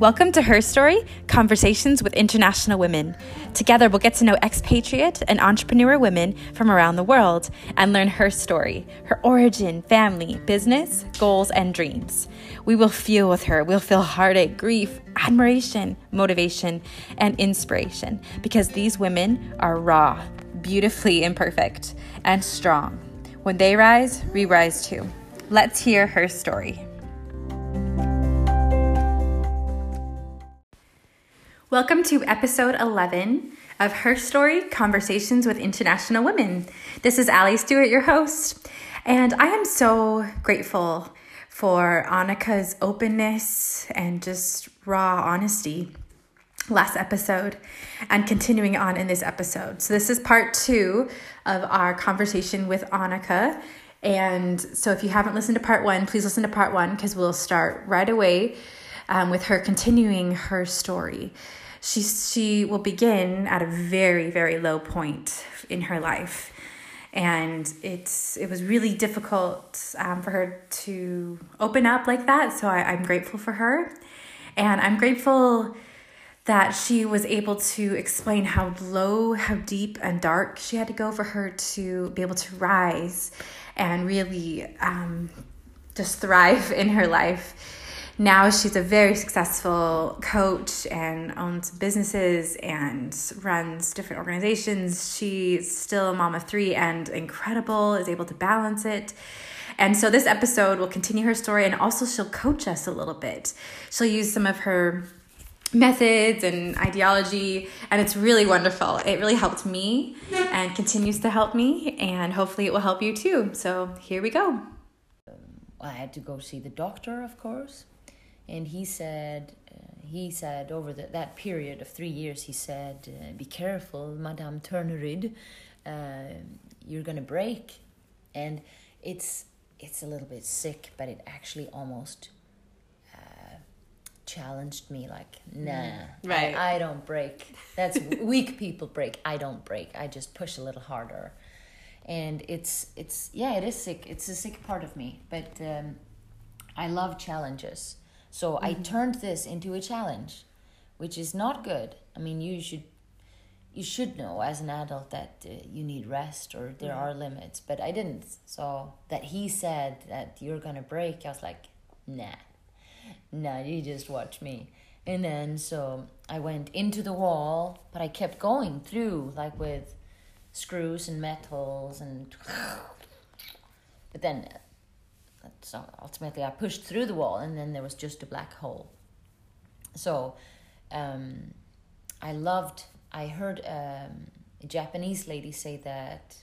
Welcome to Her Story Conversations with International Women. Together, we'll get to know expatriate and entrepreneur women from around the world and learn her story, her origin, family, business, goals, and dreams. We will feel with her. We'll feel heartache, grief, admiration, motivation, and inspiration because these women are raw, beautifully imperfect, and strong. When they rise, we rise too. Let's hear her story. Welcome to episode 11 of Her Story Conversations with International Women. This is Ali Stewart, your host, and I am so grateful for Annika's openness and just raw honesty last episode and continuing on in this episode. So, this is part two of our conversation with Annika. And so, if you haven't listened to part one, please listen to part one because we'll start right away um, with her continuing her story she she will begin at a very very low point in her life. And it's it was really difficult um, for her to open up like that. So I, i'm grateful for her. And i'm grateful that she was able to explain how low how deep and dark she had to go for her to be able to rise and really um, just thrive in her life now she's a very successful coach and owns businesses and runs different organizations. She's still a mom of three and incredible, is able to balance it. And so this episode will continue her story and also she'll coach us a little bit. She'll use some of her methods and ideology and it's really wonderful. It really helped me and continues to help me and hopefully it will help you too. So here we go. I had to go see the doctor, of course and he said uh, he said over the, that period of three years he said uh, be careful madame turnerid uh, you're gonna break. And it's it's a little bit sick but it actually almost challenged me like nah mm, right. I, I don't break. That's weak people break. I don't break. I just push a little harder. And it's it's yeah it is sick. It's a sick part of me. But um, i love challenges so mm-hmm. I turned this into a challenge, which is not good. I mean, you should you should know as an adult that uh, you need rest or there are limits, but I didn't. So that he said that you're gonna break, I was like, nah, nah, you just watch me. And then so I went into the wall, but I kept going through like with screws and metals and. But then so ultimately I pushed through the wall and then there was just a black hole. So um, I loved, I heard um, a Japanese lady say that,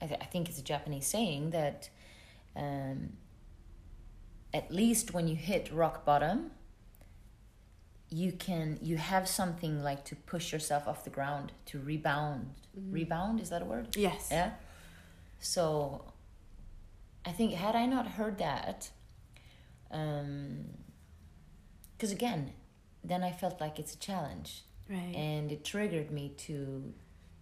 I, th- I think it's a Japanese saying that um, at least when you hit rock bottom, you can you have something like to push yourself off the ground to rebound. Mm-hmm. rebound? Is that a word? Yes. Yeah? So I think had I not heard that, because um, again, then I felt like it's a challenge, right? And it triggered me to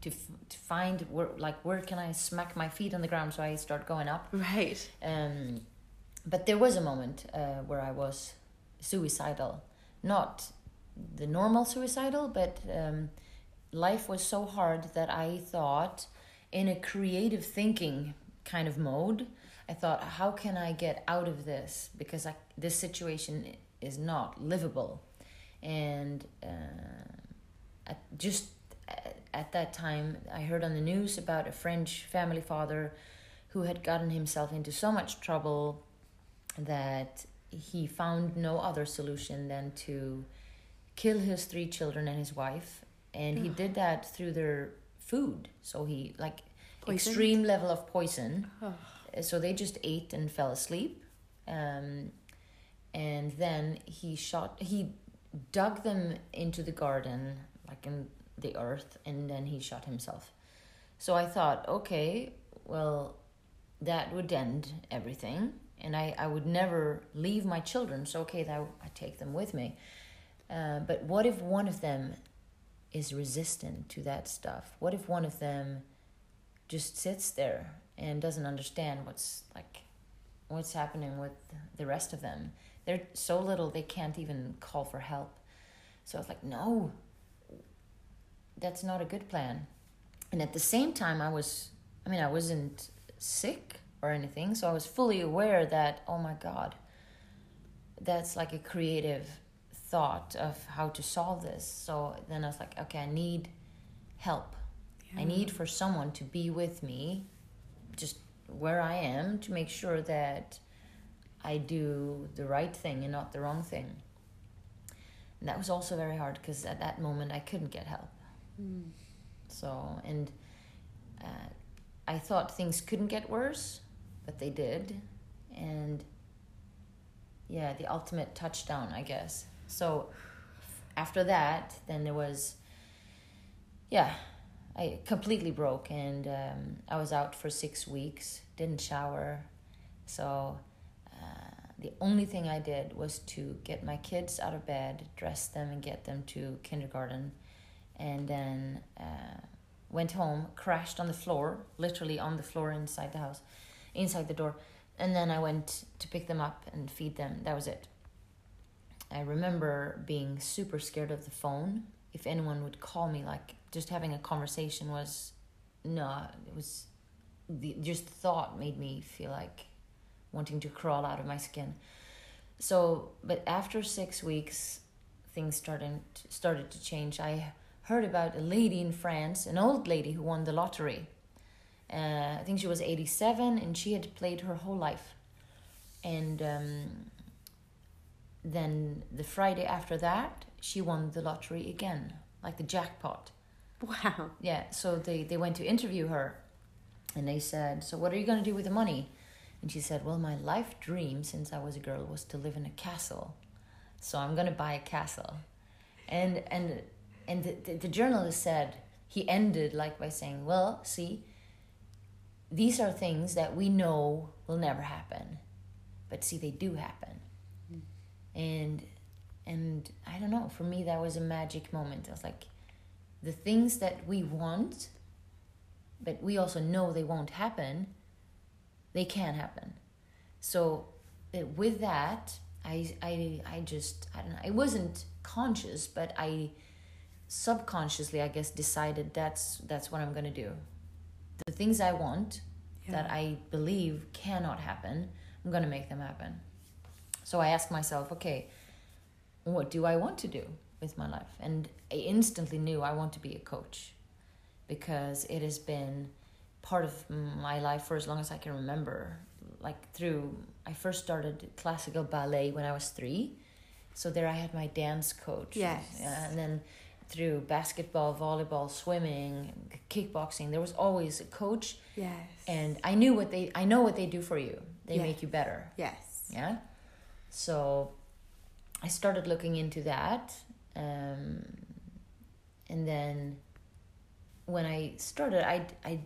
to to find where like where can I smack my feet on the ground so I start going up, right? Um, but there was a moment uh, where I was suicidal, not the normal suicidal, but um, life was so hard that I thought in a creative thinking kind of mode I thought, how can I get out of this? Because I, this situation is not livable. And uh, at just at that time, I heard on the news about a French family father who had gotten himself into so much trouble that he found no other solution than to kill his three children and his wife. And he did that through their food. So he, like, Extreme level of poison. Oh so they just ate and fell asleep. Um, and then he shot, he dug them into the garden, like in the earth, and then he shot himself. So I thought, okay, well, that would end everything. And I, I would never leave my children. So, okay, that, I take them with me. Uh, but what if one of them is resistant to that stuff? What if one of them just sits there and doesn't understand what's like what's happening with the rest of them they're so little they can't even call for help So I was like, no, that's not a good plan. And at the same time, I was, I mean, I wasn't sick or anything. So I was fully aware that, oh my God, that's like a creative thought of how to solve this. So then I was like, okay, I need help. I need for someone to be with me just where I am to make sure that I do the right thing and not the wrong thing. And that was also very hard because at that moment I couldn't get help. Mm. So, and uh, I thought things couldn't get worse, but they did. And yeah, the ultimate touchdown, I guess. So after that, then there was, yeah, I completely broke and um, I was out for six weeks, didn't shower. So uh, the only thing I did was to get my kids out of bed, dress them, and get them to kindergarten. And then uh, went home, crashed on the floor, literally on the floor inside the house, inside the door. And then I went to pick them up and feed them. That was it. I remember being super scared of the phone. If anyone would call me, like just having a conversation was no, it was the just thought made me feel like wanting to crawl out of my skin. So, but after six weeks, things started started to change. I heard about a lady in France, an old lady who won the lottery. Uh, I think she was eighty seven, and she had played her whole life. And um, then the Friday after that, she won the lottery again, like the jackpot. Wow. Yeah, so they, they went to interview her and they said, So what are you going to do with the money? And she said, Well, my life dream since I was a girl was to live in a castle. So I'm going to buy a castle. And, and, and the, the, the journalist said, he ended like by saying, Well, see, these are things that we know will never happen. But see, they do happen. Hmm. And and I don't know, for me that was a magic moment. I was like, the things that we want, but we also know they won't happen, they can happen. So uh, with that, I I I just I don't know. I wasn't conscious, but I subconsciously, I guess, decided that's that's what I'm gonna do. The things I want Yeah. that I believe cannot happen, I'm gonna make them happen. So I asked myself, okay, what do I want to do with my life? And I instantly knew I want to be a coach because it has been part of my life for as long as I can remember. Like through, I first started classical ballet when I was three. So there I had my dance coach. Yes. And then through basketball, volleyball, swimming, kickboxing, there was always a coach. Yes. And I knew what they, I know what they do for you. They Yeah. make you better. yes. Yeah. So I started looking into that. Um, and then when I started, I, I,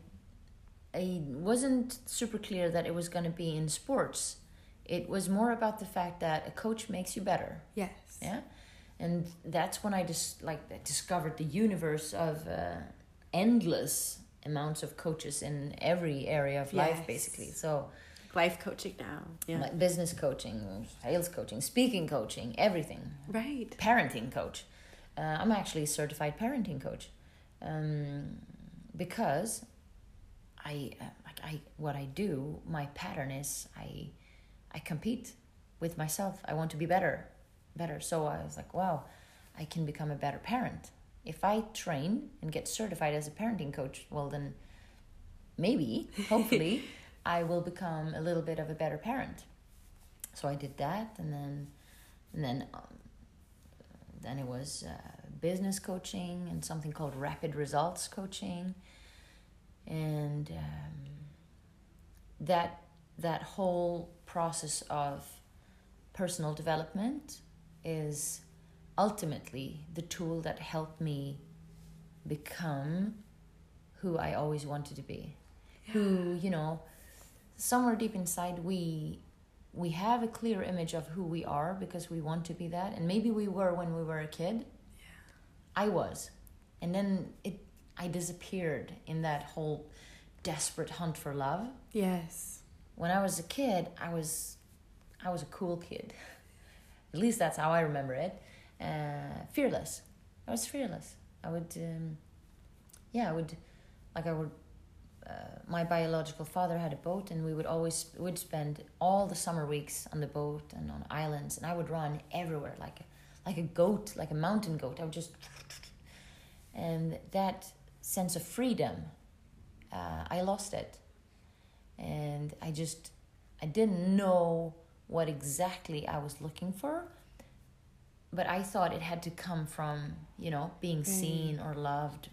I wasn't super clear that it was going to be in sports. It was more about the fact that a coach makes you better. Yes. Yeah. And that's when I just like discovered the universe of uh, endless amounts of coaches in every area of life, basically. So, Life coaching now. Yeah. like business coaching, sales coaching, speaking coaching, everything, right. parenting coach. Uh, I'm actually a certified parenting coach um, because I uh, like I what I do. My pattern is I I compete with myself. I want to be better, better. So I was like, wow, I can become a better parent if I train and get certified as a parenting coach. Well, then maybe, hopefully, I will become a little bit of a better parent. So I did that, and then, and then, um, then it was uh, business coaching and something called rapid results coaching, and um, that that whole process of personal development is ultimately the tool that helped me become who I always wanted to be. Who, you know, somewhere deep inside we we have a clear image of who we are because we want to be that and maybe we were when we were a kid. yeah. I was. And then it I disappeared in that whole desperate hunt for love Yes. when I was a kid, I was I was a cool kid. At least that's how I remember it. uh, fearless. I was fearless. I would, um, yeah, I would, like I would. Uh, my biological father had a boat, and we would always would spend all the summer weeks on the boat and on islands, and I would run everywhere like a, like a goat, like a mountain goat. I would just, and that sense of freedom, uh, I lost it, and I just, I didn't know what exactly I was looking for but I thought it had to come from, you know, being seen or loved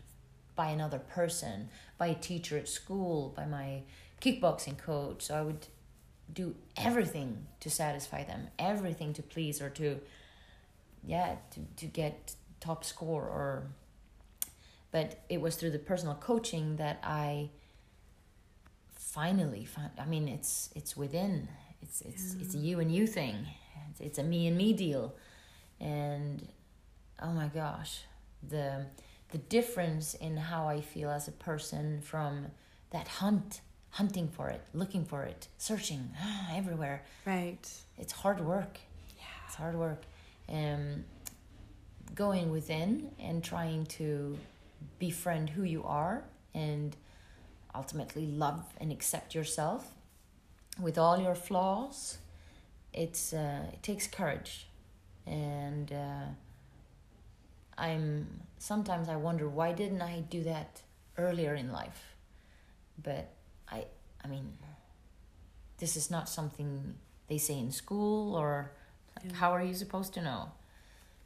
by another person, by a teacher at school, by my kickboxing coach. So I would do everything to satisfy them, everything to please or to, yeah, to, to get top score or. But it was through the personal coaching that I finally found. I mean, it's it's within. It's it's it's a you and you thing. It's, it's a me and me deal and oh my gosh the the difference in how i feel as a person from that hunt hunting for it looking for it searching everywhere Right. it's hard work Yeah. it's hard work um going within and trying to befriend who you are and ultimately love and accept yourself with all your flaws it's uh, it takes courage and uh, i'm sometimes i wonder why didn't i do that earlier in life? But i i mean this is not something they say in school or Yeah. how are you supposed to know?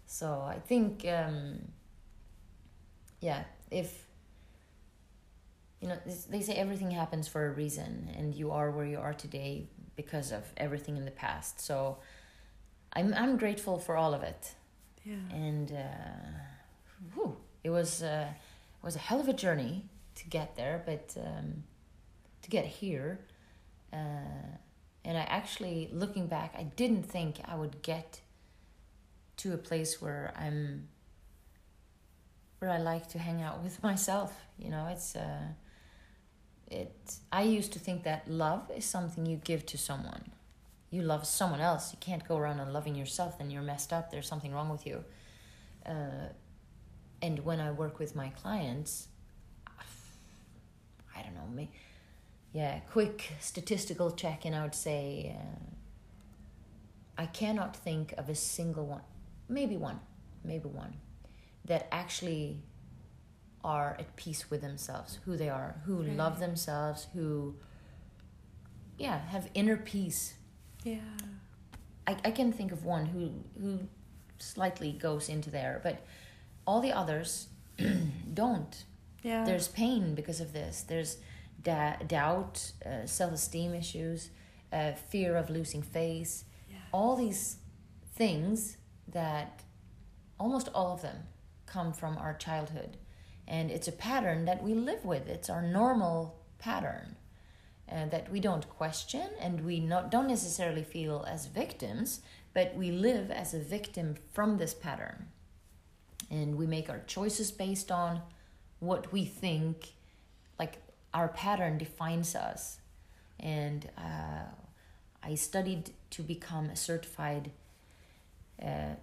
So i think um, yeah if you know they say everything happens for a reason and you are where you are today because of everything in the past. So i'm i'm grateful for all of it Yeah. and uh, whew, it was uh, it was a hell of a journey to get there, but um, to get here, uh, and I actually looking back, I didn't think I would get to a place where I'm where I like to hang out with myself. You know, it's uh, it. I used to think that love is something you give to someone. You love someone else. You can't go around and loving yourself. Then you're messed up. There's something wrong with you. Uh, and when I work with my clients, I don't know, me, yeah, quick statistical check, and I would say uh, I cannot think of a single one, maybe one, maybe one, that actually are at peace with themselves, who they are, who Right. love themselves, who, yeah, have inner peace. Yeah. I, I can think of one who who slightly goes into there, but all the others don't. Yeah. There's pain because of this. There's da- doubt, uh, self esteem issues, uh, fear of losing face. Yeah. All these things that almost all of them come from our childhood. And it's a pattern that we live with, it's our normal pattern. Uh, that we don't question and we not, don't necessarily feel as victims, but we live as a victim from this pattern. And we make our choices based on what we think, like our pattern defines us. And uh, I studied to become a certified uh,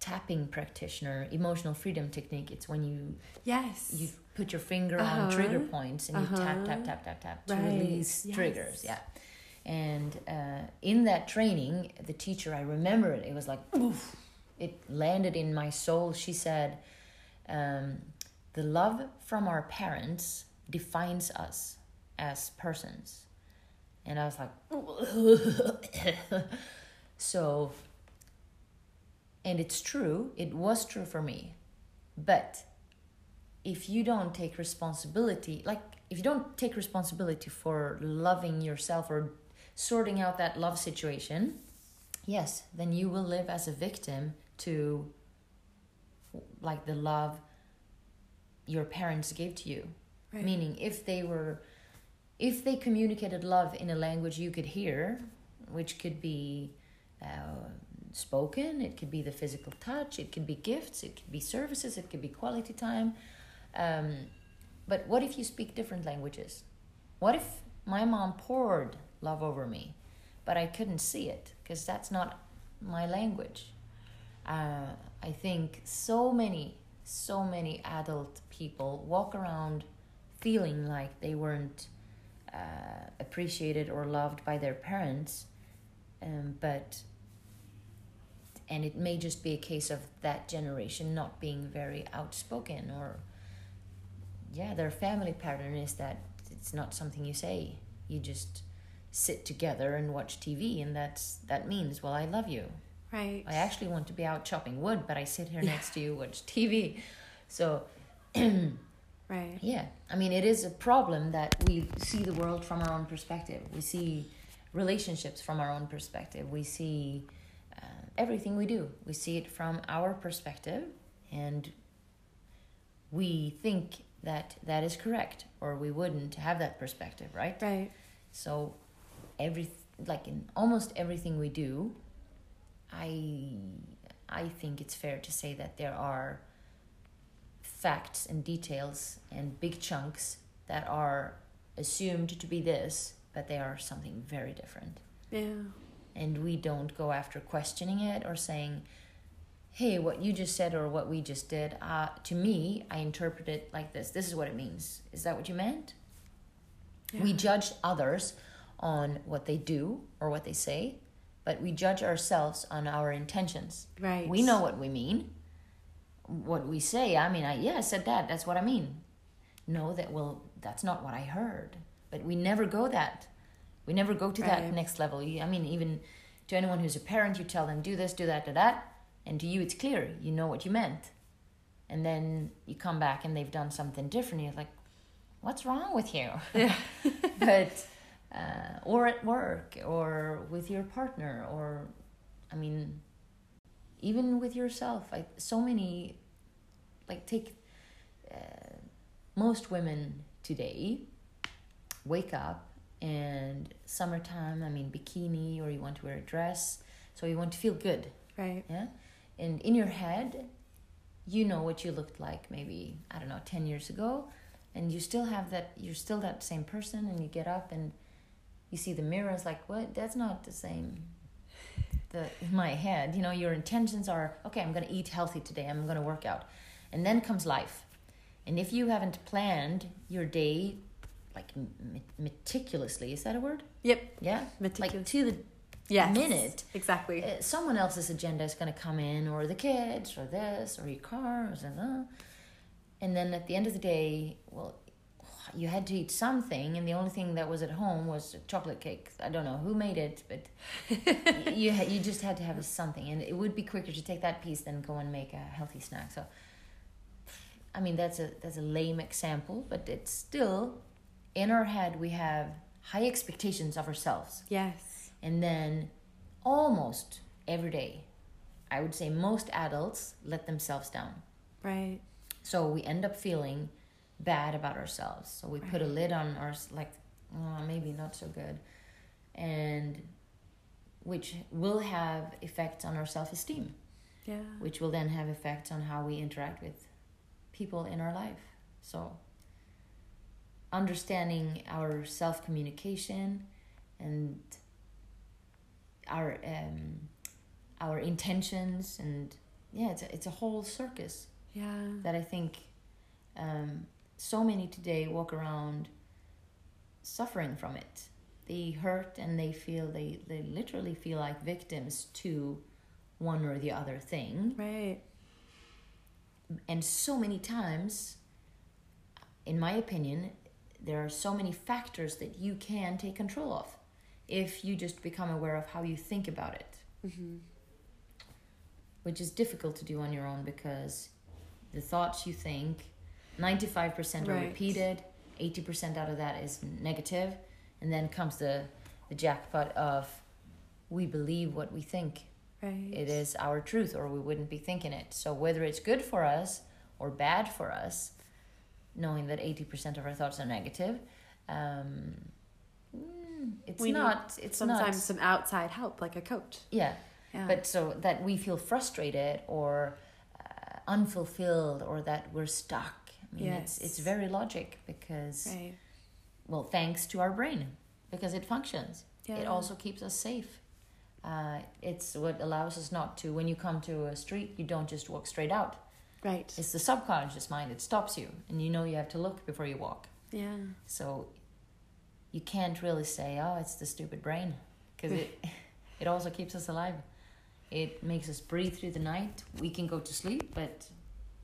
tapping practitioner, emotional freedom technique. It's when you Yes. you put your finger Uh-huh. on trigger points and you tap Uh-huh. tap tap tap tap to Right. release Yes. triggers yeah and uh, in that training the teacher i remember it it was like oof it landed in my soul she said um, the love from our parents defines us as persons and i was like so and it's true it was true for me but if you don't take responsibility like if you don't take responsibility for loving yourself or sorting out that love situation yes then you will live as a victim to like the love your parents gave to you Right. meaning if they were if they communicated love in a language you could hear which could be uh, spoken it could be the physical touch it could be gifts it could be services it could be quality time um, but what if you speak different languages? What if my mom poured love over me but i couldn't see it? Because that's not my language. Uh, I think so many, so many adult people walk around feeling like they weren't uh, appreciated or loved by their parents, um, but and it may just be a case of that generation not being very outspoken or yeah their family pattern is that it's not something you say you just sit together and watch tv and that's that means well i love you Right. i actually want to be out chopping wood but i sit here next to you watch tv so Right. yeah, I mean, it is a problem that we see the world from our own perspective. We see relationships from our own perspective. We see uh, everything we do. We see it from our perspective, and we think that that is correct, or we wouldn't have that perspective, right? Right. So, every like in almost everything we do, I I think it's fair to say that there are facts and details and big chunks that are assumed to be this, but they are something very different. Yeah. And we don't go after questioning it or saying, hey, what you just said or what we just did, uh, to me, I interpret it like this. This is what it means. Is that what you meant? We judge others on what they do or what they say, but we judge ourselves on our intentions. Right. We know what we mean. What we say, I mean, I, yeah, I said that. That's what I mean. No, that well, that's not what I heard. But we never go that. We never go to that next level. I mean, even to anyone who's a parent, you tell them do this, do that, do that, and to you it's clear. You know what you meant. And then you come back and they've done something different. You're like, what's wrong with you? Yeah. but uh, or at work or with your partner or i mean even with yourself I, so many like take uh, most women today wake up and summertime i mean bikini or you want to wear a dress so you want to feel good Right. yeah and in your head you know what you looked like maybe i don't know 10 years ago and you still have that you're still that same person and you get up and you see the mirror it's like what? That's not the same the my head. You know your intentions are okay i'm going to eat healthy today i'm going to work out. And then comes life. And if you haven't planned your day like m- meticulously is that a word? Yep. yeah? Meticulous. like to the Yes. minute Exactly. uh, someone else's agenda is going to come in, or the kids, or this, or your car, or something. And then at the end of the day, well, you had to eat something, and the only thing that was at home was a chocolate cake. I don't know who made it, but you you just had to have something, and it would be quicker to take that piece than go and make a healthy snack. So, I mean, that's a that's a lame example, but it's still in our head we have high expectations of ourselves yes. And then almost every day i would say most adults let themselves down. Right. so we end up feeling bad about ourselves. So we put a lid on our like oh, maybe not so good. And which will have effects on our self-esteem. Yeah. which will then have effects on how we interact with people in our life. So understanding our self-communication and our um, our intentions and yeah it's a, it's a whole circus Yeah. that I think um, so many today walk around suffering from it. They hurt and they feel they, they literally feel like victims to one or the other thing. Right. And so many times, in my opinion, there are so many factors that you can take control of if you just become aware of how you think about it. Mm-hmm. which is difficult to do on your own because the thoughts you think 95% are Right. repeated 80% out of that is negative and then comes the the jackpot of we believe what we think Right. it is our truth or we wouldn't be thinking it so whether it's good for us or bad for us knowing that 80% of our thoughts are negative um, it's We not it's Sometimes not some outside help, like a coach. yeah Yeah. but so that we feel frustrated or uh, unfulfilled or that we're stuck i mean it's Yes. it's very logic because right. well thanks to our brain because it functions Yeah. it also keeps us safe Uh, it's what allows us not to. When you come to a street, you don't just walk straight out. Right. It's the subconscious mind that stops you, and you know you have to look before you walk. Yeah. So you can't really say, "Oh, it's the stupid brain," because it it also keeps us alive. It makes us breathe through the night. We can go to sleep, but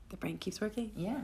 The brain keeps working. yeah.